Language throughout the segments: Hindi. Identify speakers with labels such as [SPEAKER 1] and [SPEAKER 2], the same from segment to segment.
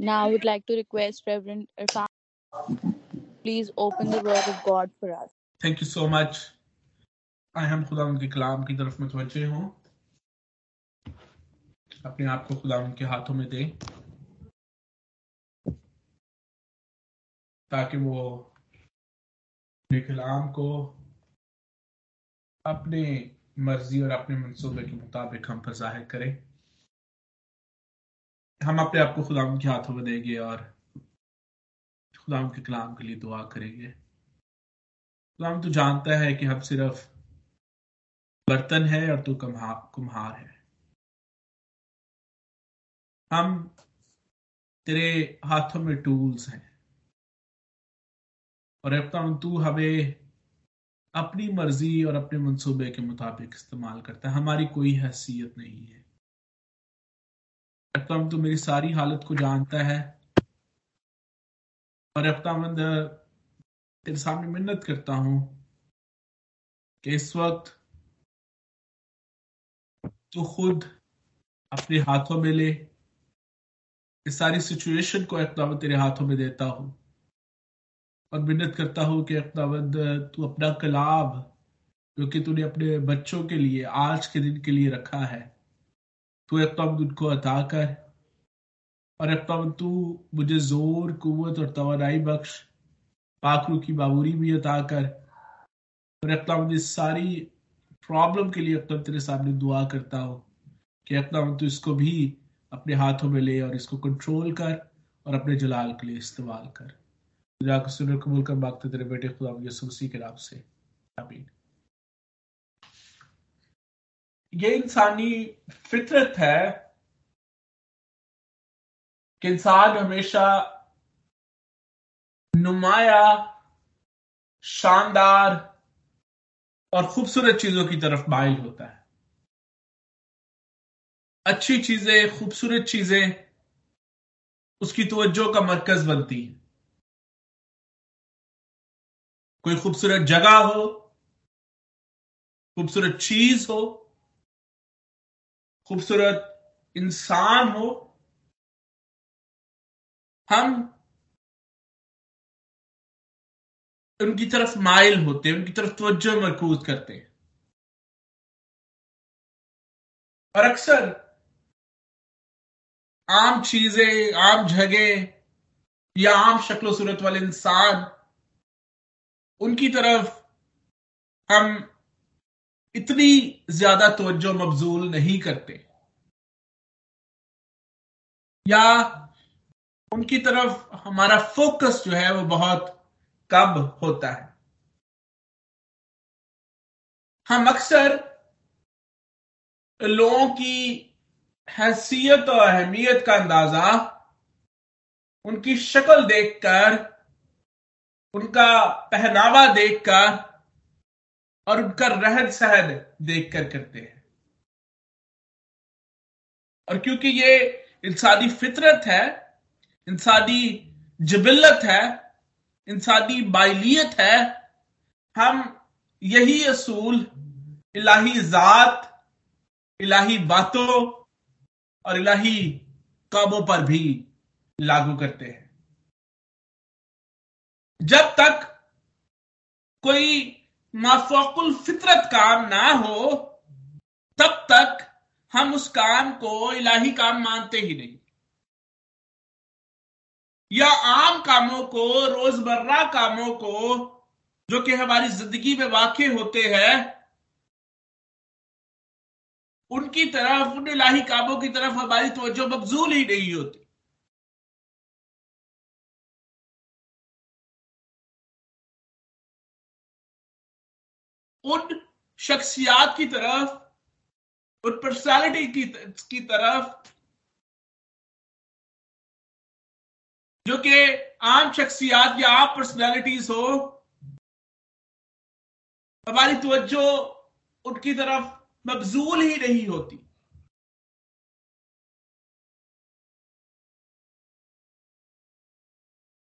[SPEAKER 1] Now I would like to request Reverend Irfan, please open the word of God for us.
[SPEAKER 2] Thank you so much आए हम खुदा उनके कलाम की तरफ़ मुतवजे हों अपने आप को खुदा उनके हाथों में दें ताकि वो अपने कलाम को अपने मर्ज़ी और अपने मंसूबे के मुताबिक हम पर ज़ाहिर करें हम अपने आप को खुदा के हाथों में देंगे और खुदा के कलाम के लिए दुआ करेंगे। खुदा तो जानता है कि हम सिर्फ़ बर्तन है और तू कुम्हार है। हम तेरे हाथों में टूल्स हैं। और अब तू हमें अपनी मर्ज़ी और अपने मंसूबे के मुताबिक इस्तेमाल करता है। हमारी कोई हैसियत नहीं है। अब तो मेरी सारी हालत को जानता है। और अब तेरे सामने मिन्नत करता हूँ कि इस वक्त तू खुद अपने हाथों में ले। इस सारी सिचुएशन को अकदावत तेरे हाथों में देता हूँ और मिन्नत करता हूँ कि अकदावत तू अपना कलाब जो कि तूने अपने बच्चों के लिए, आज के दिन के लिए रखा है तू अकदावत उनको अता कर और अकदावत तू मुझे ज़ोर कुत और तोानाई बख्श। पाखरू की बाबूरी भी अता कर और अकदावत इस सारी प्रॉब्लम के लिए अकदम तेरे सामने दुआ करता हूँ कि अकदावत तू इसको भी अपने हाथों में ले और इसको कंट्रोल कर और अपने जलाल के लिए इस्तेमाल कर। जाकर सुनर कबूल कर मांगते तेरे बेटे खुदा यसुसी के नाम से। आमीन। ये इंसानी फितरत है कि इंसान हमेशा नुमाया, शानदार और खूबसूरत चीज़ों की तरफ़ माइल होता है। अच्छी चीज़ें, खूबसूरत चीज़ें, उसकी तवज्जो का मरकज बनती है। कोई खूबसूरत जगह हो, खूबसूरत चीज़ हो खूबसूरत इंसान हो। हम उनकी तरफ़ माइल होते हैं, उनकी तरफ़ तवज्जो मरकूज करते हैं। और अक्सर आम चीज़ें, आम जगह या आम शक्ल सूरत वाले इंसान, उनकी तरफ़ हम इतनी ज़्यादा तवज्जो मबजूल नहीं करते। या उनकी तरफ़ हमारा फोकस जो है वो बहुत कब होता है। हम अक्सर लोगों की हैसियत और अहमियत का अंदाज़ा, उनकी शक्ल देखकर, उनका पहनावा देखकर और उनका रहन सहन देखकर करते हैं। और क्योंकि ये इंसानी फितरत है, इंसानी जबिलत है, इंसानी बाइलियत है, हम यही असूल, इलाही ज़ात, इलाही बातों और इलाही कामों पर भी लागू करते हैं। जब तक कोई माफोकुल फितरत काम ना हो, तब तक हम उस काम को इलाही काम मानते ही नहीं। या आम कामों को, रोज़मर्रा कामों को, जो कि हमारी ज़िंदगी में वाक़ होते हैं, उनकी तरफ़, उन इलाही कामों की तरफ़ हमारी तवज्जो मबजूल ही नहीं होती। उन शख्सियात की तरफ़ उन पर्सनैलिटी की, की तरफ़ जो कि आम शख्सियात या आम पर्सनालिटीज हो हमारी तवज्जो उनकी तरफ़ मबजूल ही नहीं होती।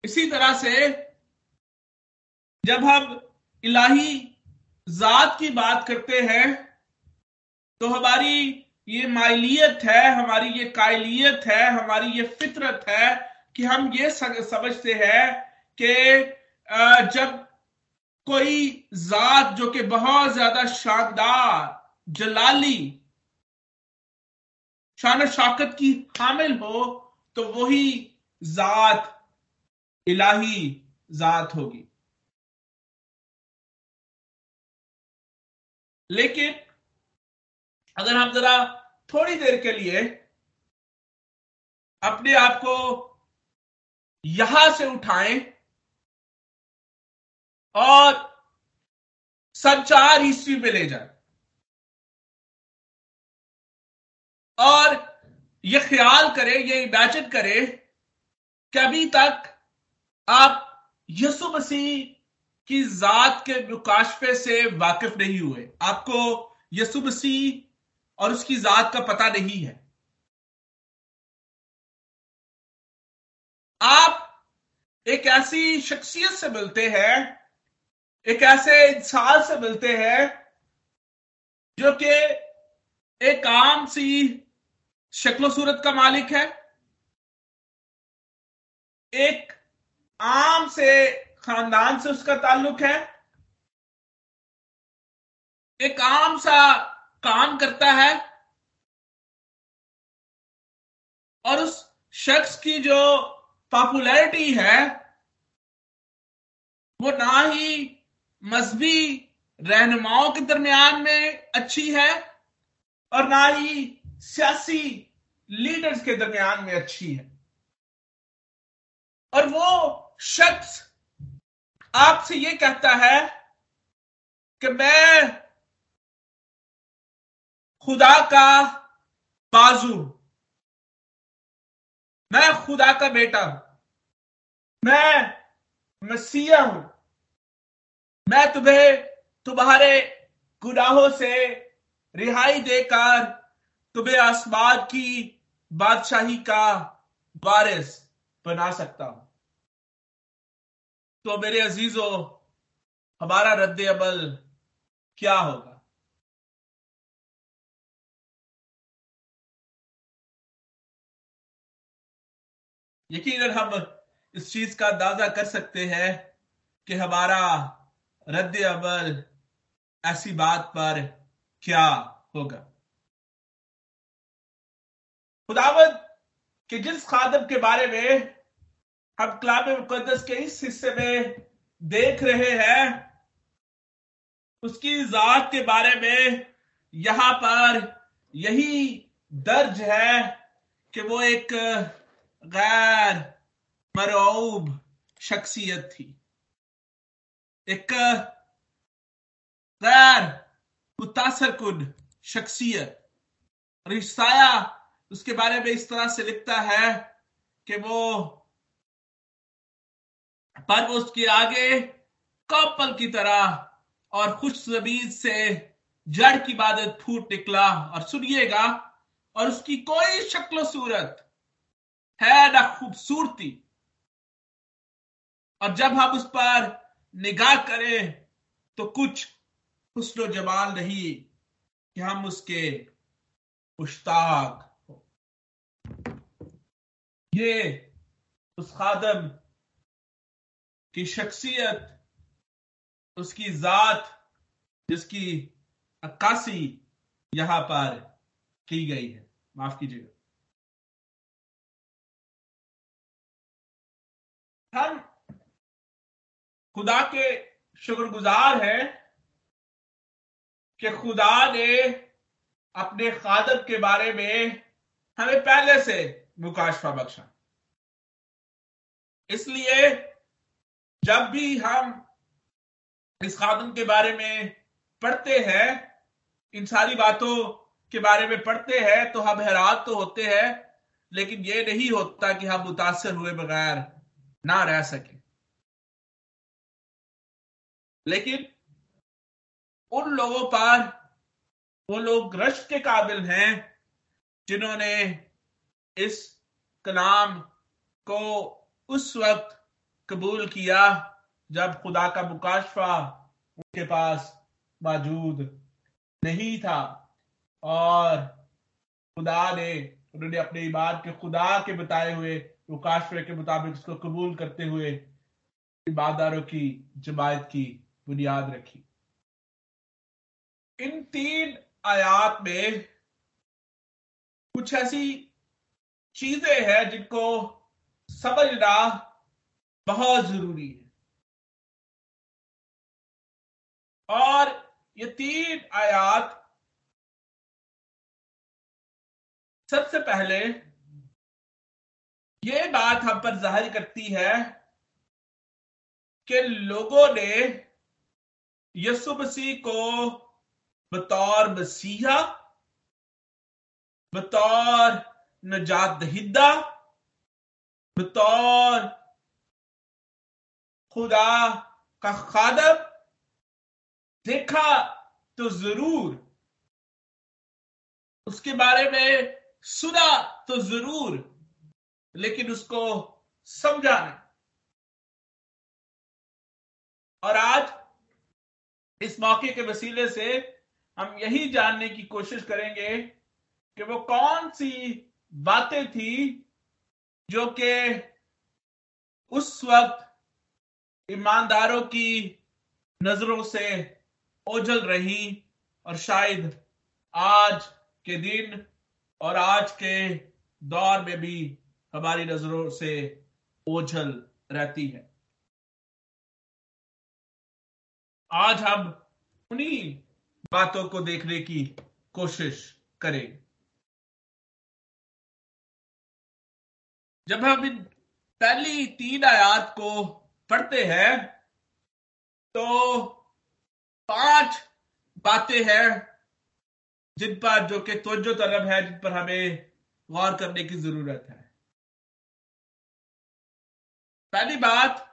[SPEAKER 2] इसी तरह से जब हम इलाही जात की बात करते हैं तो हमारी ये माइलियत है, हमारी ये कायलियत है, हमारी ये फितरत है कि हम ये समझते हैं कि जब कोई जात जो कि बहुत ज़्यादा शानदार, जलाली, शान शाकत की हामिल हो तो वही जात, इलाही जात होगी। लेकिन अगर हम जरा थोड़ी देर के लिए अपने आप को यहाँ से उठाएँ और संचार ईस्वी में ले जाए, और ये ख्याल करें, ये इमेजिन करें कि अभी तक आप यसु मसीह की जात के मुकाशफे से वाकिफ नहीं हुए। आपको यसु मसीह और उसकी जात का पता नहीं है। आप एक ऐसी शख्सियत से मिलते हैं, एक ऐसे इंसान से मिलते हैं, जो कि एक आम सी शक्लो सूरत का मालिक है। एक आम से खानदान से उसका ताल्लुक है। एक आम सा काम करता है। और उस शख्स की जो पॉपुलैरिटी है, वो ना ही मजहबी रहनुमाओं के दरमियान में अच्छी है और ना ही सियासी लीडर्स के दरमियान में अच्छी है। और वो शख्स आपसे ये कहता है कि मैं खुदा का बाजू मैं खुदा का बेटा हूँ। मैं मसीहा हूँ। मैं तुम्हें तुम्हारे गुनाहों से रिहाई देकर तुम्हें आसमान की बादशाही का वारिस बना सकता हूँ। तो मेरे अजीजों, हमारा रद्द अमल क्या होगा? यकीन हम इस चीज़ का अंदाज़ा कर सकते हैं कि हमारा रद्द अमल ऐसी बात पर क्या होगा? खुदावत के जिस खादम के बारे में हम कलाम मुकदस के इस हिस्से में देख रहे हैं उसकी जात के बारे में यहाँ पर यही दर्ज है कि वो एक गैर मरूब शख्सियत थी। एक गैर मुतासर कुन शख्सियत। और उसके बारे में इस तरह से लिखता है कि वो पर उसके आगे कपल की तरह और खुश ज़मीन से जड़ की बादत फूट निकला और सुनिएगा, और उसकी कोई शक्ल सूरत है ना खूबसूरती। और जब हम उस पर निगाह करें तो कुछ हुस्न जमाल नहीं कि हम उसके मुश्ताक हो। ये उस खादम की शख्सियत उसकी जात, जिसकी अक्कासी यहाँ पर की गई है। माफ़ कीजिएगा। हम खुदा के शुक्रगुजार हैं कि खुदा ने अपने खादम के बारे में हमें पहले से मुकाशफा बख्शा। इसलिए जब भी हम इस खादम के बारे में पढ़ते हैं, इन सारी बातों के बारे में पढ़ते हैं तो हम हैरान तो होते हैं, लेकिन ये नहीं होता कि हम मुतासर हुए बगैर ना रह सके। लेकिन उन लोगों पर वो लोग रश के काबिल हैं, जिन्होंने इस कलाम को उस वक्त कबूल किया जब खुदा का मुकाशफा उनके पास मौजूद नहीं था और खुदा ने, उन्होंने अपने ईमान के खुदा के बताए हुए, मुकाशफे के मुताबिक उसको कबूल करते हुए ईमानदारों की जमायत की बुनियाद रखी। इन तीन आयात में कुछ ऐसी चीज़ें हैं जिनको समझना बहुत ज़रूरी है। और ये तीन आयात सबसे पहले ये बात हम पर ज़ाहिर करती है कि लोगों ने यसु मसीह को बतौर मसीहा, बतौर नजात दहिदा, बतौर खुदा का खादम देखा तो ज़रूर। उसके बारे में सुना तो ज़रूर, लेकिन उसको समझा नहीं। और आज इस मौके के वसीले से हम यही जानने की कोशिश करेंगे कि वो कौन सी बातें थी जो कि उस वक्त ईमानदारों की नज़रों से ओझल रही और शायद आज के दिन और आज के दौर में भी हमारी नज़रों से ओझल रहती है। आज हम उन्हीं बातों को देखने की कोशिश करें जब हम इन पहली तीन आयात को पढ़ते हैं तो पाँच बातें हैं जिन पर जो कि तोजो तलब है, जिन पर हमें गौर करने की ज़रूरत है। पहली बात,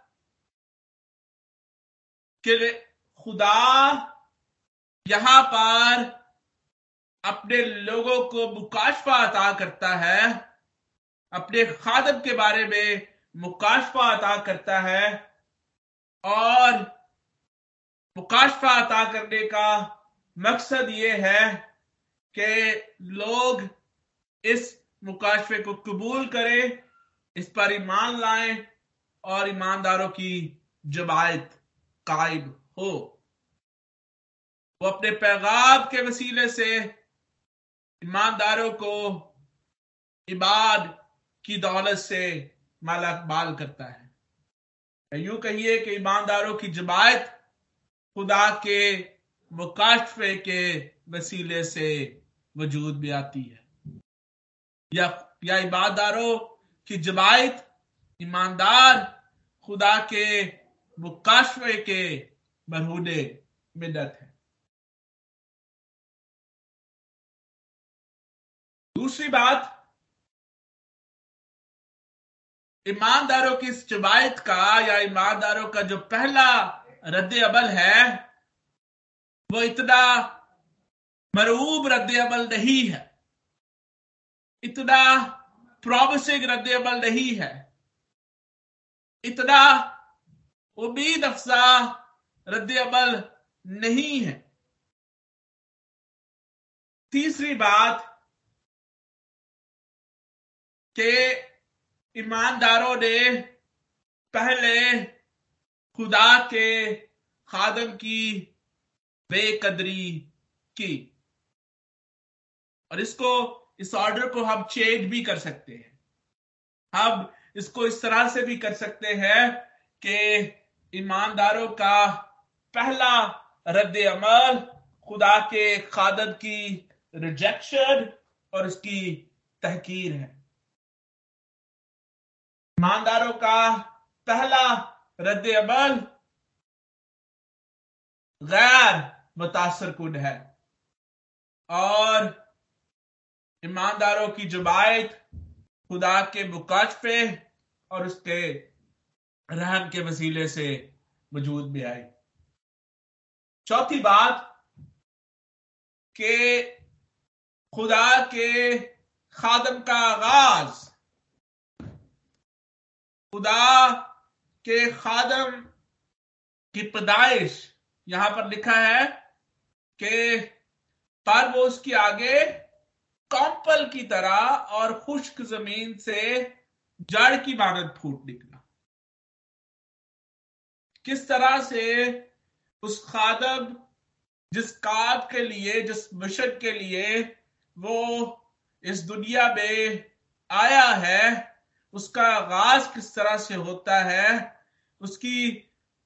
[SPEAKER 2] कि खुदा यहाँ पर अपने लोगों को मुकाशफा अता करता है, अपने खादम के बारे में मुकाशफा अता करता है और मुकाशफा अता करने का मकसद ये है कि लोग इस मुकाशफे को कबूल करें, इस पर ईमान लाएँ और ईमानदारों की जमायत कायम हो। वो अपने पैगाम के वसीले से ईमानदारों को इबाद की दौलत से माला माल करता है। यूँ कहिए कि ईमानदारों की जमायत खुदा के मुकाशफे के वसीले से वजूद में आती है। या या ईमानदारों की जमायत ईमानदार खुदा के मुकाशफे के मरहूने मिन्नत है। दूसरी बात ईमानदारों की इस का या ईमानदारों का जो पहला रद्द अमल है, वो इतना मरूब रद्द अमल नहीं है। इतना प्रॉमिसिंग रद्द अमल नहीं है। इतना उम्मीद अफसा रद्द अमल नहीं है। तीसरी बात के ईमानदारों ने पहले खुदा के खादम की बेकदरी की। और इसको, इस ऑर्डर को हम चेंज भी कर सकते हैं। हम इसको इस तरह से भी कर सकते हैं कि ईमानदारों का पहला रद्द अमल खुदा के खादम की रिजेक्शन और उसकी तहकीर है। ईमानदारों का पहला रद्द अमल गैर मुतासर कुन है। और ईमानदारों की जमायत खुदा के मुकाशफे और उसके रहम के वसीले से वजूद में आई। चौथी बात के खुदा के खादम का आगाज़ खुदा के खादम की पदाइश। यहाँ पर लिखा है कि पर वो उसके आगे कॉम्पल की तरह और खुश्क ज़मीन से जड़ की मानद फूट निकला। किस तरह से उस खादम, जिस काम के लिए, जिस मिशन के लिए वो इस दुनिया में आया है उसका आगाज़ किस तरह से होता है, उसकी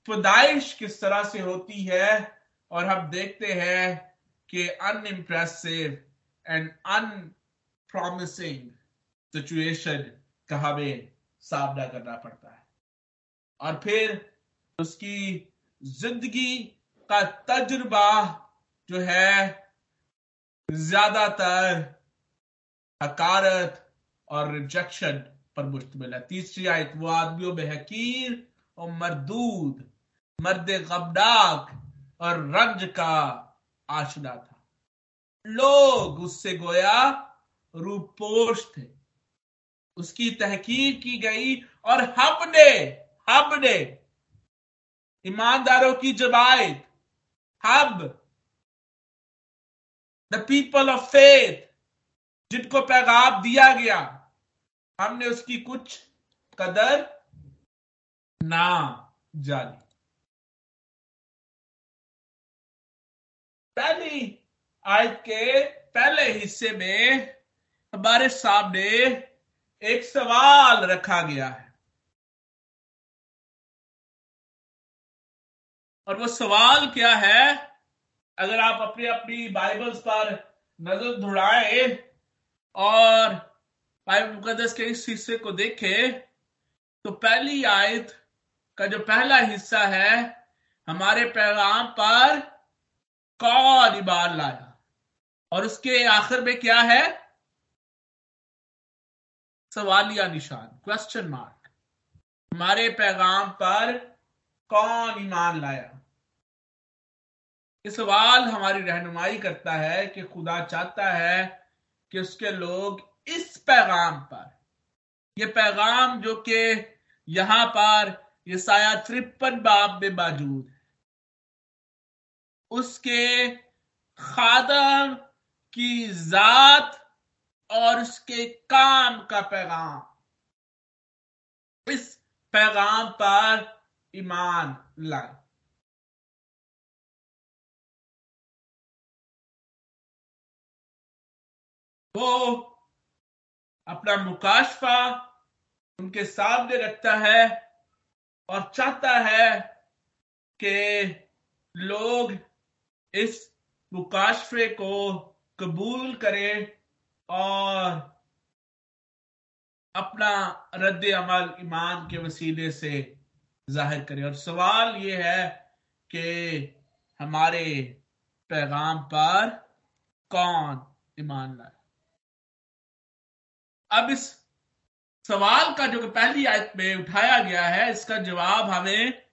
[SPEAKER 2] पैदाइश किस तरह से होती है, और हम देखते हैं कि अनइम्प्रेसिव एंड अनप्रॉमिसिंग सिचुएशन का हमें सामना करना पड़ता है। और फिर उसकी ज़िंदगी का तजुर्बा जो है, ज़्यादातर हकारत और रिजेक्शन पर मुश्तमिल है तीसरी आयत, वो आदमियों में हकीर और मरदूद, मर्द गमनाक और रंज का आशना था। लोग उससे गोया रूपोश थे। उसकी तहकीर की गई और हमने हमने ईमानदारों की जमायत, हम द पीपल ऑफ़ फेथ जिनको पैगाम दिया गया हमने उसकी कुछ कदर ना जानी। पहली आयत के पहले हिस्से में हमारे सामने एक सवाल रखा गया है। और वो सवाल क्या है? अगर आप अपनी अपनी बाइबल्स पर नज़र दौड़ाए और बाइबल मुकदस के इस हिस्से को देखे तो पहली आयत का जो पहला हिस्सा है, हमारे पैगाम पर कौन ईमान लाया। और उसके आखिर में क्या है? सवालिया निशान क्वेश्चन मार्क हमारे पैगाम पर कौन ईमान लाया। ये सवाल हमारी रहनुमाई करता है कि खुदा चाहता है कि उसके लोग इस पैगाम पर। यह पैगाम जो कि यहाँ पर ये साया त्रिपन बाब में मौजूद है। उसके खादम की जात और उसके काम का पैगाम। इस पैगाम पर ईमान लाए। वो अपना मुकाशफा उनके सामने रखता है और चाहता है कि लोग इस मुकाशफे को कबूल करें और अपना रद्द अमल ईमान के वसीले से ज़ाहिर करें। और सवाल ये है कि हमारे पैगाम पर कौन ईमान लाए? अब इस सवाल का जो पहली आयत में उठाया गया है, इसका जवाब हमें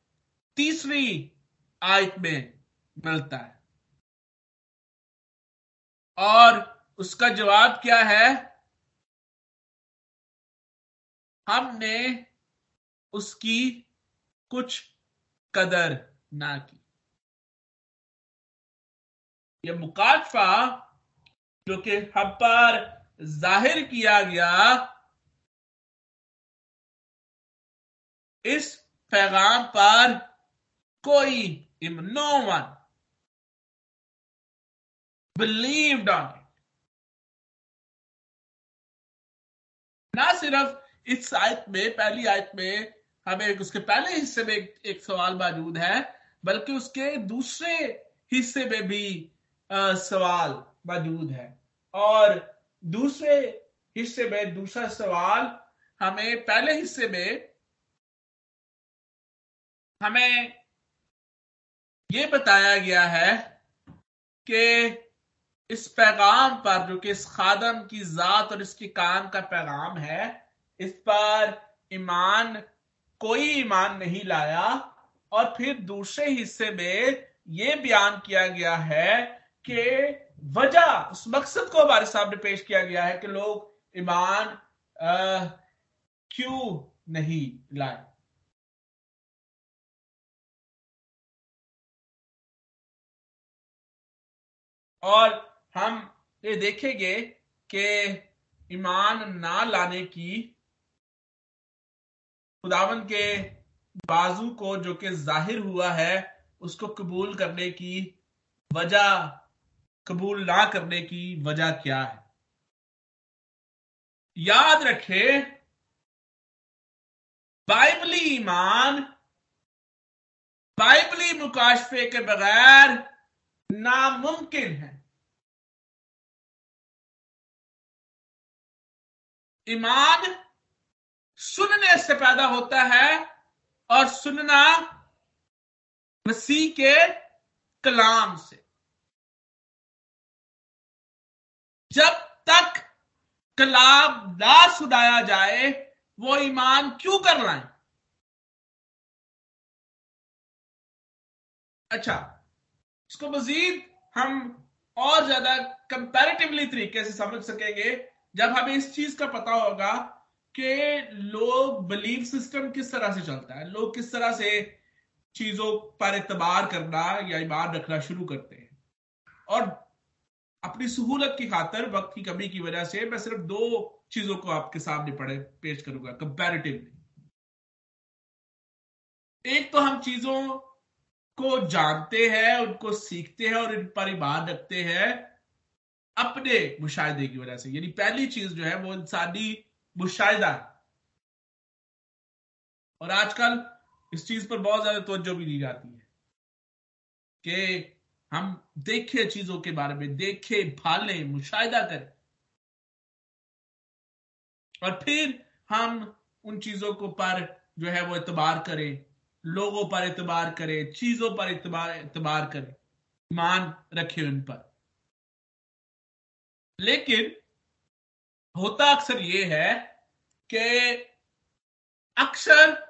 [SPEAKER 2] तीसरी आयत में मिलता है। और उसका जवाब क्या है? हमने उसकी कुछ कदर ना की। यह मुकाशफा जो कि हम पर ज़ाहिर किया गया इस पैगाम पर कोई no one believed on it ना सिर्फ़ इस आयत में पहली आयत में हमें उसके पहले हिस्से में एक, एक सवाल मौजूद है बल्कि उसके दूसरे हिस्से में भी आ, सवाल मौजूद है। और दूसरे हिस्से में, दूसरा सवाल हमें, पहले हिस्से में हमें यह बताया गया है कि इस पैगाम पर जो कि इस खादम की जात और इसकी काम का पैगाम है, इस पर ईमान, कोई ईमान नहीं लाया। और फिर दूसरे हिस्से में यह बयान किया गया है कि वजह, उस मकसद को हमारे सामने पेश किया गया है कि लोग ईमान क्यों नहीं लाए। और हम ये देखेंगे कि ईमान ना लाने की खुदावन के बाजू को जो कि ज़ाहिर हुआ है, उसको कबूल करने की वजह कबूल ना करने की वजह क्या है? याद रखे, बाइबली ईमान, बाइबली मुकाशफे के बगैर नामुमकिन है। ईमान सुनने से पैदा होता है और सुनना मसीह के कलाम से। जब तक कलाम ना सुनाया जाए, वो ईमान क्यों कर रहा है अच्छा इसको मजीद हम और ज़्यादा कंपैरेटिवली तरीके से समझ सकेंगे, जब हमें इस चीज़ का पता होगा कि लोग बिलीफ सिस्टम किस तरह से चलता है, लोग किस तरह से चीज़ों पर एतबार करना या ईमान रखना शुरू करते हैं। और अपनी सहूलत की खातर, वक्त की कमी की वजह से मैं सिर्फ़ दो चीज़ों को आपके सामने पढ़े, पेश करूँगा कंपैरेटिवली एक तो हम चीज़ों को जानते हैं, उनको सीखते हैं और इन पर ईमान रखते हैं अपने मुशाहिदे की वजह से। यानी पहली चीज़ जो है वो इंसानी मुशाहिदा है। और आजकल इस चीज़ पर बहुत ज़्यादा तवज्जो भी दी जाती है कि हम देखें चीज़ों के बारे में, देखें, भालें, मुशाहिदा करें। और फिर हम उन चीज़ों को पर जो है वो एतबार करें, लोगों पर एतबार करें, चीज़ों पर एतबार एतबार करें मान रखें उन पर। लेकिन होता अक्सर ये है कि अक्सर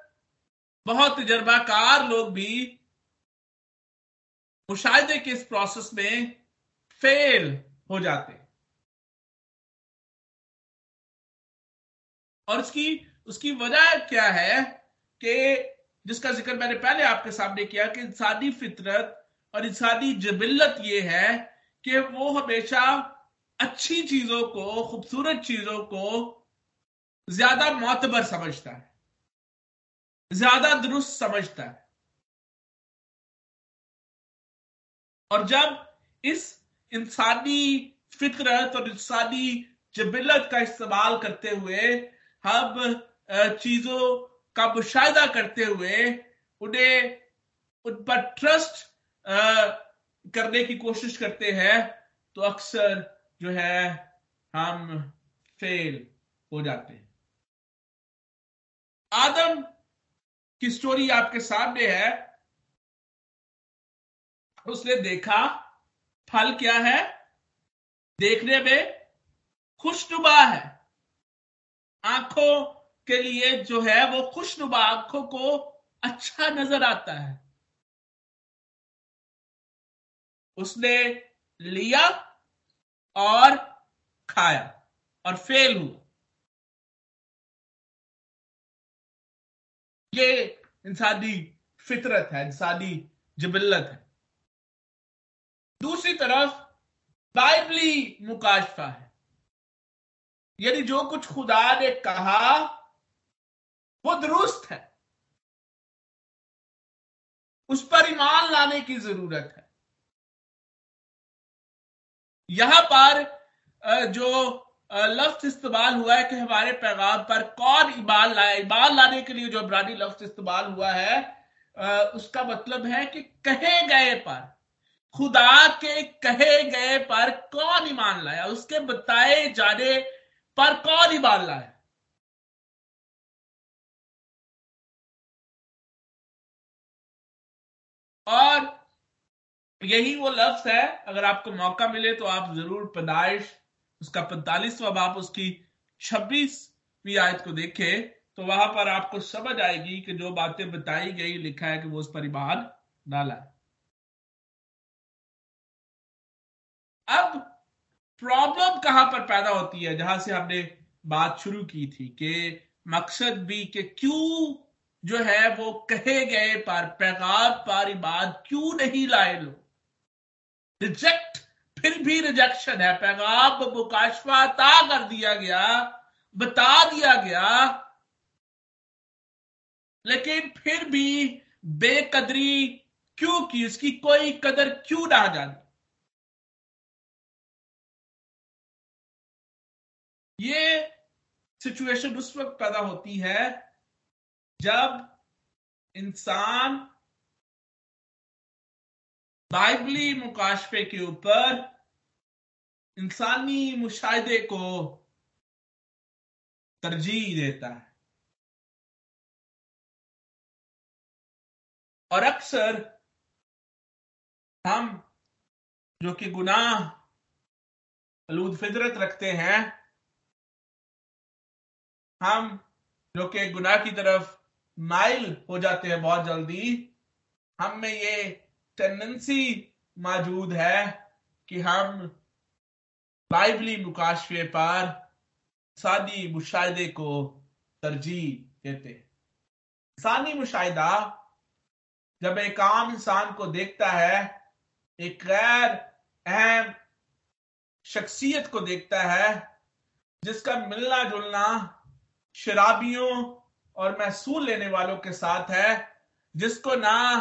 [SPEAKER 2] बहुत तजर्बाकार लोग भी मुशाहिदे के इस प्रोसेस में फेल हो जाते और उसकी उसकी वजह क्या है कि, जिसका ज़िक्र मैंने पहले आपके सामने किया कि इंसानी फितरत और इंसानी जबिल्लत ये है कि वो हमेशा अच्छी चीज़ों को, खूबसूरत चीज़ों को ज़्यादा मोतबर समझता है। ज़्यादा दुरुस्त समझता है। और जब इस इंसानी फितरत और इंसानी जबिलत का इस्तेमाल करते हुए, हम चीज़ों का मुशाहिदा करते हुए, उन्हें, उन पर ट्रस्ट करने की कोशिश करते हैं तो अक्सर जो है, हम फेल हो जाते हैं। आदम की स्टोरी आपके सामने है। उसने देखा, फल क्या है? देखने में खुशनुमा है। आँखों के लिए जो है, वो खुशनुमा आँखों को अच्छा नज़र आता है। उसने लिया और खाया और फेल हुआ। ये इंसानी फितरत है, इंसानी जबिल्लत है। दूसरी तरफ़ बाइबली मुकाशफा है। यानी जो कुछ खुदा ने कहा, वो दुरुस्त है। उस पर ईमान लाने की ज़रूरत है। यहाँ पर जो लफ्ज इस्तेमाल हुआ है कि हमारे पैगाम पर कौन ईमान लाए, ईमान लाने के लिए जो इब्रानी लफ्ज इस्तेमाल हुआ है उसका मतलब है कि कहे गए पर खुदा के कहे गए पर कौन ईमान लाया? उसके बताए जाने पर कौन ईमान लाया? और यही वो लफ्ज है, अगर आपको मौका मिले तो आप ज़रूर पैदाइश, उसका पैंतालीसवा बाप, उसकी छब्बीसवीं आयत को देखे तो वहाँ पर आपको समझ आएगी कि जो बातें बताई गई, लिखा है कि वो उस पर ईमान डाला है अब प्रॉब्लम कहाँ पर पैदा होती है? जहाँ से हमने बात शुरू की थी कि मकसद भी कि क्यों जो है वो कहे गए पर, पैगाम पर बात क्यों नहीं लाए लो रिजेक्ट फिर भी रिजेक्शन है। पैगाम मुकाशफा ता कर दिया गया, बता दिया गया, लेकिन फिर भी बेकदरी क्यों की? उसकी कोई कदर क्यों ना जानी? ये सिचुएशन उस वक्त पैदा होती है जब इंसान बाइबली मुकाशफे के ऊपर इंसानी मुशाहिदे को तरजीह देता है। और अक्सर हम जो कि गुनाह अलूद फितरत रखते हैं हम जो कि गुनाह की तरफ़ माइल हो जाते हैं बहुत जल्दी, हम में ये टेंडेंसी मौजूद है कि हम बाइबली मुकाशफे पर सादी मुशाहिदे को तरजीह देते हैं। सानी मुशाहिदा जब एक आम इंसान को देखता है, एक गैर अहम शख्सियत को देखता है, जिसका मिलना जुलना शराबियों और महसूल लेने वालों के साथ है, जिसको ना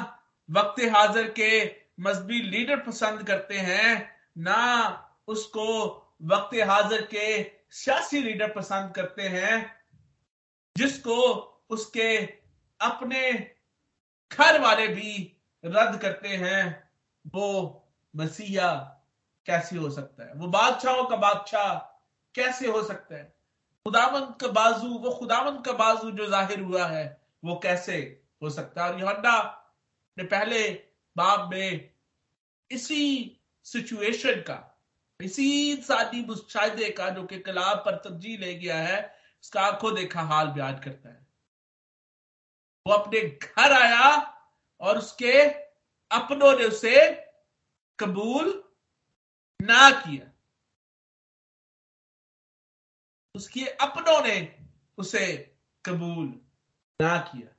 [SPEAKER 2] वक्त हाजिर के मजहबी लीडर पसंद करते हैं, ना उसको वक्त हाजिर के सियासी लीडर पसंद करते हैं, जिसको उसके अपने घर वाले भी रद्द करते हैं, वो मसीहा कैसे हो सकता है? वो बादशाहों का बादशाह कैसे हो सकता है? खुदावंत का बाजू, वो खुदावंत का बाजू जो ज़ाहिर हुआ है, वो कैसे हो सकता है? और योहन्ना ने पहले बाब में इसी सिचुएशन का, इसी सादी मुशाहिदे का, जो कि कलाब पर तरजीह ले गया है, उसका आँखों देखा हाल बयान करता है। वो अपने घर आया और उसके अपनों ने उसे कबूल ना किया। उसके अपनों ने उसे कबूल ना किया।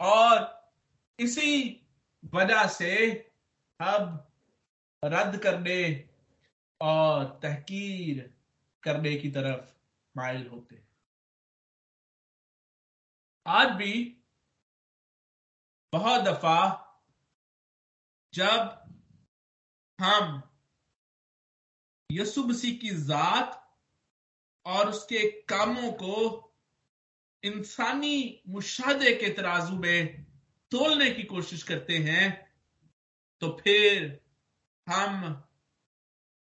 [SPEAKER 2] और इसी वजह से अब रद्द करने और तहकीर करने की तरफ़ माइल होते हैं। आज भी बहुत दफ़ा जब हम यसु मसीह की जात और उसके कामों को इंसानी मुशादे के तराजू में तोलने की कोशिश करते हैं तो फिर हम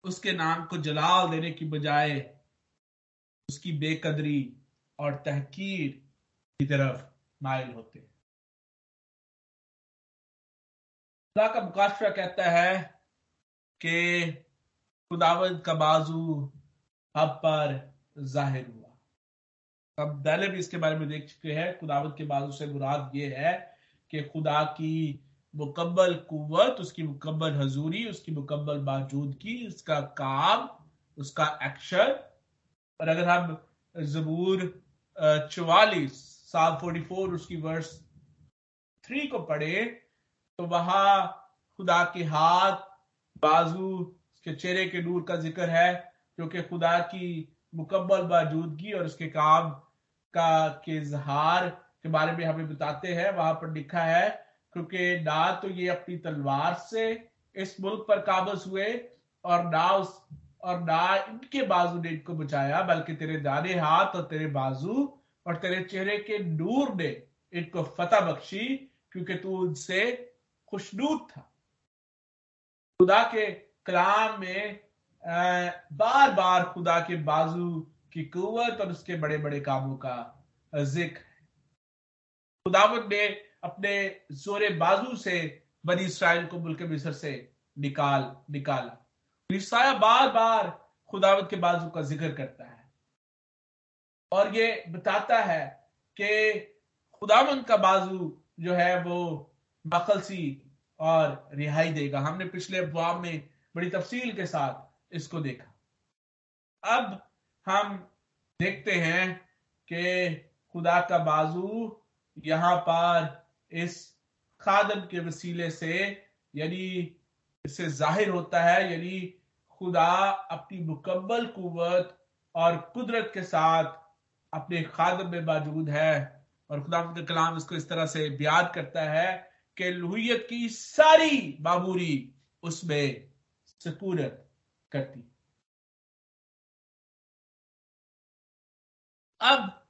[SPEAKER 2] उसके नाम को जलाल देने की बजाय उसकी बेकदरी और तहकीर की तरफ़ माइल होते हैं। का मुकाशरा कहता है कि खुदावंद का बाजू अब पर ज़ाहिर हुआ। अब पहले भी इसके बारे में देख चुके हैं, खुदावंद के बाजू से मुराद ये है कि खुदा की मुकम्मल कुत उसकी मुकम्मल हजूरी, उसकी मुकम्मल मौजूदगी, उसका काम, उसका एक्शन। और अगर हम जबूर चवालीस, साल फोर्टी फोर उसकी वर्ष थ्री को पढ़े तो वहाँ खुदा के हाथ बाजू उसके चेहरे के नूर का ज़िक्र है, जो कि खुदा की मुकम्मल मौजूदगी और उसके काम का के इजहार के बारे में हमें बताते हैं। वहाँ पर लिखा है, क्योंकि ना तो ये अपनी तलवार से इस मुल्क पर काबज हुए और ना उस, और ना इनके बाजू ने इनको बचाया, बल्कि तेरे दाने हाथ और तेरे बाजू और तेरे चेहरे के नूर ने इनको फतह बख्शी, क्योंकि तू उनसे खुशनूद था। खुदा के कलाम में बार बार खुदा के बाजू की कुत और उसके बड़े बड़े कामों का ज़िक्र। खुदावत ने अपने जोरे बाजू से बनी इसराइल को मुल्क मिस्र से निकाल, निकाला। ईसाया बार बार खुदावत के बाजू का ज़िक्र करता है। और ये बताता है कि खुदावंत का बाजू जो है वो बखलसी और रिहाई देगा। हमने पिछले अफवाह में बड़ी तफसील के साथ इसको देखा। अब हम देखते हैं कि खुदा का बाजू यहाँ पर इस खादम के वसीले से, यानी इससे ज़ाहिर होता है, यानी खुदा अपनी मुकम्मल कुत और कुदरत के साथ अपने खादम में मौजूद है। और खुदा का कलाम इसको इस तरह से बयान करता है कि लुहियत की सारी मामूरी उसमें सकूनत करती। अब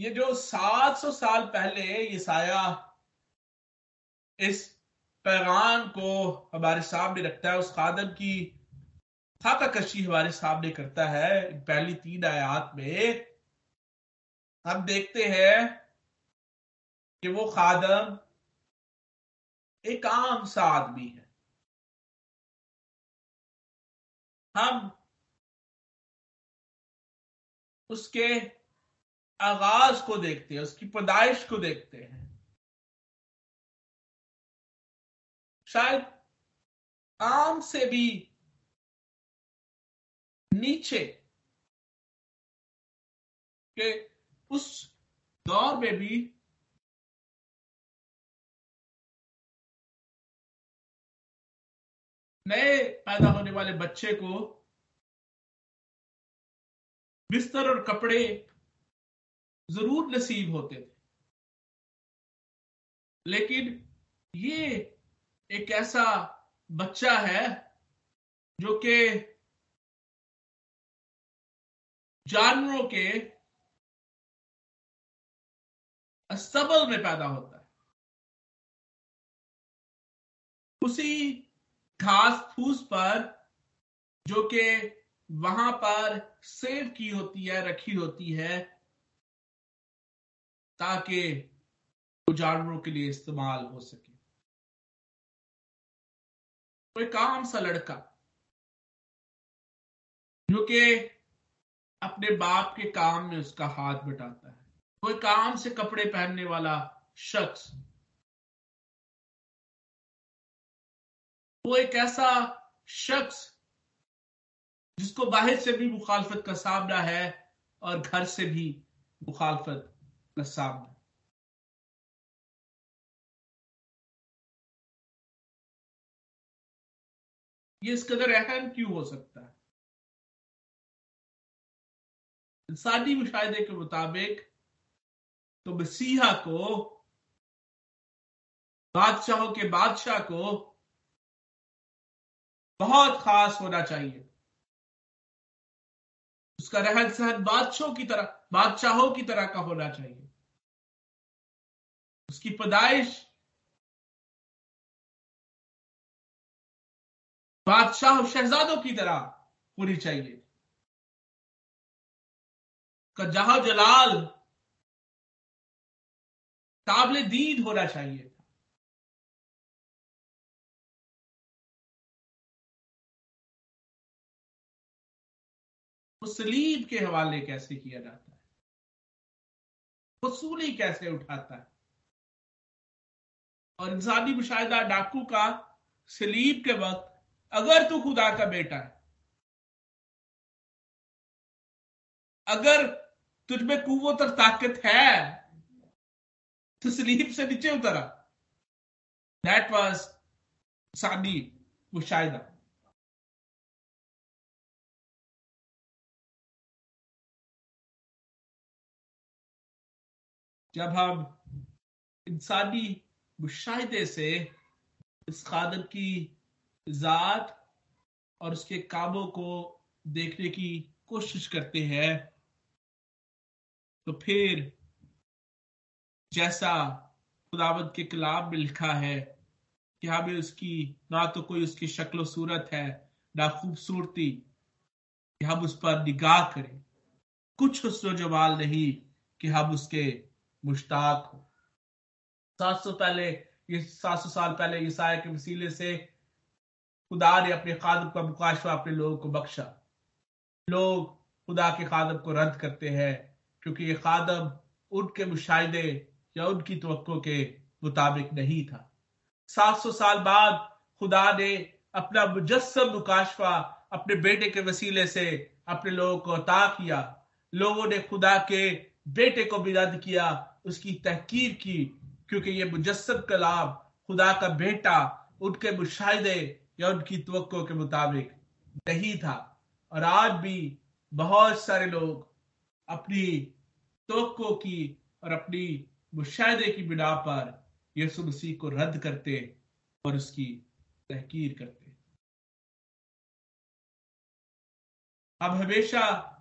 [SPEAKER 2] ये जो 700 साल पहले ये साया इस पैगाम को हमारे सामने रखता है, उस खादम की खाता कशी हमारे सामने करता है, पहली तीन आयात में, हम देखते हैं कि वो खादम एक आम सा आदमी है। हम उसके आगाज़ को देखते हैं, उसकी पैदाइश को देखते हैं। शायद आम से भी नीचे के उस दौर में भी नए पैदा होने वाले बच्चे को बिस्तर और कपड़े ज़रूर नसीब होते थे। लेकिन ये एक ऐसा बच्चा है जो कि जानवरों के अस्तबल में पैदा होता है। उसी घास फूस पर जो कि वहाँ पर सेव की होती है, रखी होती है, ताकि वो जानवरों के लिए इस्तेमाल हो सके। कोई काम सा लड़का जो कि अपने बाप के काम में उसका हाथ बटाता है, कोई काम से कपड़े पहनने वाला शख्स वो एक ऐसा शख्स जिसको बाहर से भी मुखालफत का सामना है और घर से भी मुखालफत का सामना ये इस कदर अहम क्यों हो सकता है? इंसानी मुशाहे के मुताबिक तो मसीहा को, बादशाहों के बादशाह को बहुत खास होना चाहिए। उसका रहन सहन बादशाहों की तरह, बादशाहों की तरह का होना चाहिए। उसकी पैदाइश बादशाह शहजादों की तरह होनी चाहिए। जहाँ जलाल, काबले दीद होना चाहिए। वो सलीब के हवाले कैसे किया जाता है? वसूली कैसे उठाता है? और इंसानी मुशाहिदा डाकू का सलीब के वक्त, अगर तू खुदा का बेटा है, अगर तुझमें कुत और ताकत है तो सलीब से नीचे उतरा। दैट वॉज़ सादी मुशाहिदा। जब हम इंसानी मुशाहिदे से इस खादम की ज़ात और उसके कामों को देखने की कोशिश करते हैं तो फिर जैसा खुदावत के कलाम में लिखा है कि हमें उसकी, ना तो कोई उसकी शक्ल सूरत है, ना खूबसूरती, कि हम उस पर निगाह करें। कुछ हुस्न जमाल नहीं कि हम उसके मुश्ताक हो। सात सौ पहले, ये सात सौ साल पहले ईसाया के वसीले से खुदा ने अपने खादम का मुकाशवा अपने लोगों को बख्शा। लोग खुदा के खादम को रद्द करते हैं, क्योंकि ये खादम उनके मुशाहिदे या उनकी तो के मुताबिक नहीं था। सात सौ साल बाद खुदा ने अपना मुजस्म मुकाशवा अपने बेटे के वसीले से अपने लोगों को अता किया। लोगों ने खुदा के बेटे को भी रद्द किया, उसकी तहकीर की, क्योंकि ये मुजस्म कलाम खुदा का बेटा, उनके मुशाहिदे या उनकी तो के मुताबिक नहीं था। और आज भी बहुत सारे लोग अपनी तो की और अपनी मुशाहदे की बिना पर यसु मसीह को रद्द करते और उसकी तहकीर करते। अब हमेशा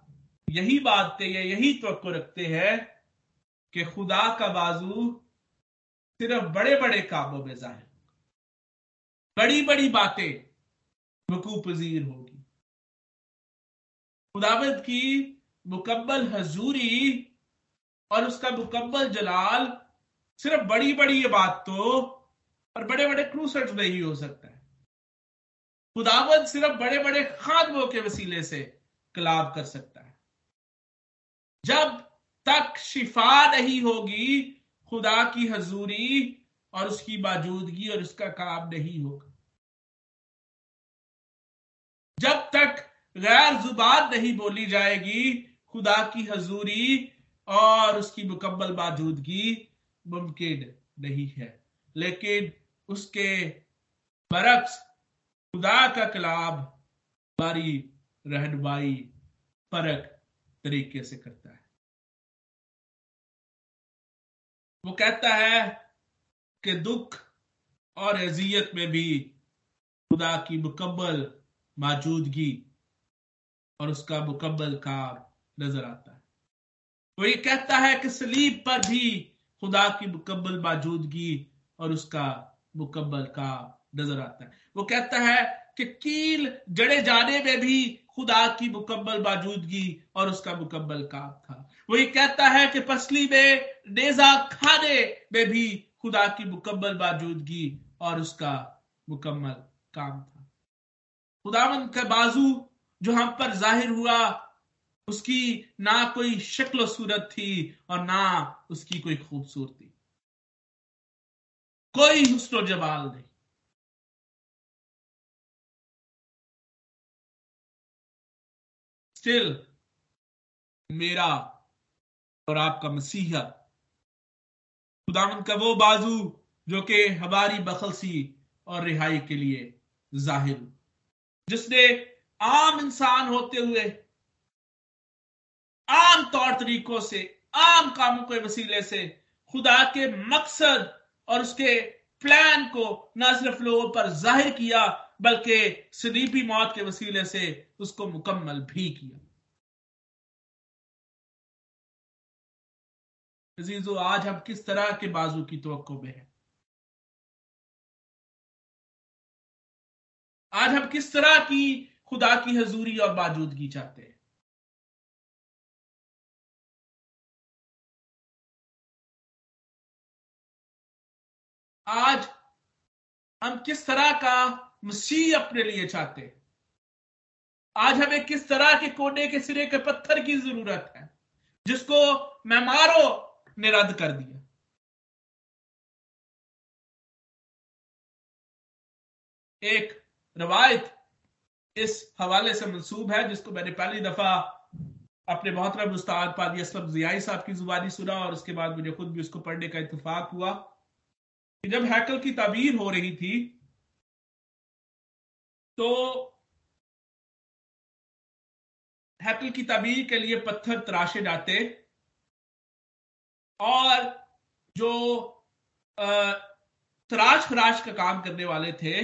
[SPEAKER 2] यही बातते या यही तो रखते हैं कि खुदा का बाजू सिर्फ़ बड़े बड़े कामों में ज़ाहिर बड़ी बड़ी बातें वकू पजीर होगी। खुदावत की मुकम्मल हजूरी और उसका मुकम्मल जलाल सिर्फ़ बड़ी बड़ी ये बात तो और बड़े बड़े क्रूसर्स में ही हो सकता है। खुदावत सिर्फ़ बड़े बड़े खादमों के वसीले से कलाब कर सकता है। जब तक शिफा नहीं होगी, खुदा की हजूरी और उसकी मौजूदगी और उसका काम नहीं होगा। जब तक गैर ज़ुबान नहीं बोली जाएगी, खुदा की हजूरी और उसकी मुकम्मल मौजूदगी मुमकिन नहीं है। लेकिन उसके बरक्स खुदा का कलाम हमारी रहनमाई फ़र्क तरीके से करता है। वो कहता है कि दुख और अजियत में भी खुदा की मुकम्मल मौजूदगी और उसका मुकम्मल काम नज़र आता है। वो ये कहता है कि सलीब पर भी खुदा की मुकम्मल मौजूदगी और उसका मुकम्मल काम नज़र आता है। वो कहता है कि कील जड़े जाने में भी खुदा की मुकम्मल मौजूदगी और उसका मुकम्मल काम था। वो ये कहता है कि पसली में, नेजा खाने में भी खुदा की मुकम्मल मौजूदगी और उसका मुकम्मल काम था। खुदावन का बाजू जो हम पर ज़ाहिर हुआ, उसकी ना कोई शक्ल सूरत थी और ना उसकी कोई खूबसूरती। कोई हुस्न जमाल नहीं। स्टिल मेरा और आपका मसीहा। खुदावन का वो बाजू जो कि हमारी बखलसी और रिहाई के लिए ज़ाहिर। जिसने आम इंसान होते हुए, आम तौर तरीकों से, आम कामों के वसीले से खुदा के मकसद और उसके प्लान को न सिर्फ़ लोगों पर ज़ाहिर किया बल्कि सलीबी मौत के वसीले से उसको मुकम्मल भी किया। अजीजो, आज हम किस तरह के बाजू की तो में है? आज हम किस तरह की खुदा की हजूरी और मौजूदगी चाहते हैं? आज हम किस तरह का मसीह अपने लिए चाहते हैं। आज हमें किस तरह के कोने के सिरे के पत्थर की ज़रूरत है, जिसको मैं मारो ने रद्द कर दिया। एक रवायत इस हवाले से मंसूब है, जिसको मैंने पहली दफ़ा अपने मोहतरम उस्ताद पादी असलम जियाई साहब की जुबानी सुना और उसके बाद मुझे खुद भी उसको पढ़ने का इतफाक हुआ कि जब हैकल की ताबीर हो रही थी तो हैकल की तबीर के लिए पत्थर तराशे जाते और जो तराश खराश का काम करने वाले थे,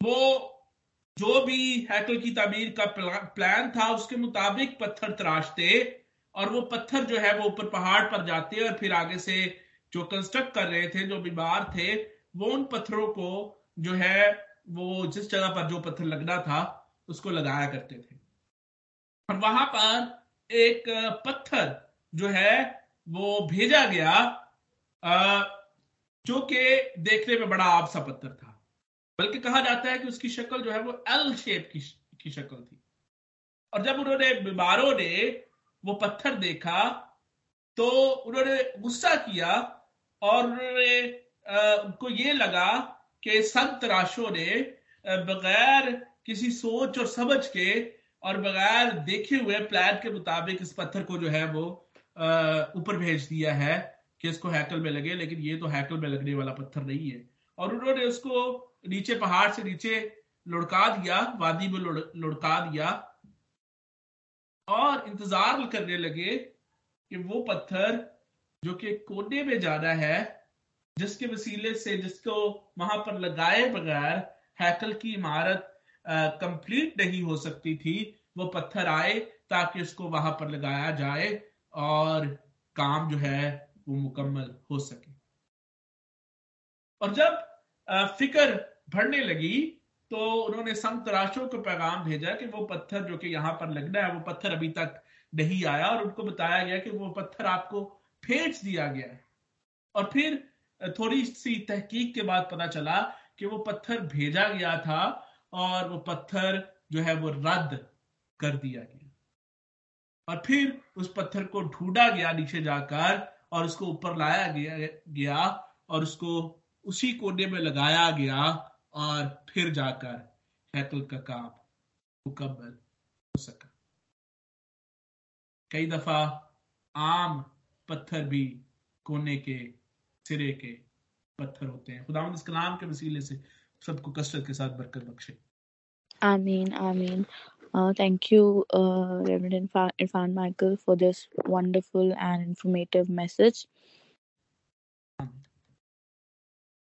[SPEAKER 2] वो जो भी हैकल की तबीर का प्लान था, उसके मुताबिक पत्थर तराशते और वो पत्थर जो है वो ऊपर पहाड़ पर जाते और फिर आगे से जो कंस्ट्रक्ट कर रहे थे, जो बीमार थे, वो उन पत्थरों को जो है वो जिस जगह पर जो पत्थर लगना था उसको लगाया करते थे। और वहाँ पर एक पत्थर जो है वो भेजा गया जो कि देखने में बड़ा आब सा पत्थर था। बल्कि कहा जाता है कि उसकी शक्ल जो है वो एल शेप की, की शक्ल थी। और जब उन्होंने बीमारों ने वो पत्थर देखा तो उन्होंने गुस्सा किया और उन्होंने उनको ये लगा कि संत राशों ने बगैर किसी सोच और समझ के और बगैर देखे हुए प्लान के मुताबिक इस पत्थर को जो है वो ऊपर भेज दिया है कि इसको हैकल में लगे, लेकिन ये तो हैकल में लगने वाला पत्थर नहीं है। और उन्होंने उसको नीचे पहाड़ से नीचे लुढ़का दिया, वादी में लुढ़का दिया और इंतज़ार करने लगे कि वो पत्थर जो कि कोने में जाना है जिसके वसीले से, जिसको वहाँ पर लगाए बगैर हैकल की इमारत कंप्लीट नहीं हो सकती थी, वो पत्थर आए ताकि उसको वहाँ पर लगाया जाए और काम जो है वो मुकम्मल हो सके। और जब फ़िक्र बढ़ने लगी तो उन्होंने संत राष्ट्रों को पैगाम भेजा कि वो पत्थर जो कि यहाँ पर लगना है, वो पत्थर अभी तक नहीं आया और उनको बताया गया कि वो पत्थर आपको भेज दिया गया है। और फिर थोड़ी सी तहकीक के बाद पता चला कि वो पत्थर भेजा गया था और वो पत्थर जो है वो रद्द कर दिया गया। और फिर उस पत्थर को ढूंढा गया नीचे जाकर और उसको ऊपर लाया गया गया और उसको उसी कोने में लगाया गया और फिर जाकर हैकल का काम मुकम्मल हो सका। कई दफ़ा आम पत्थर भी कोने के सिरे के पत्थर होते हैं खुदा इस कलाम के वसीले से सबको कसरत के साथ बरकत बख्शे
[SPEAKER 1] आमीन आमीन Uh, thank you, uh, Reverend Irfan Michael, for this wonderful and informative message.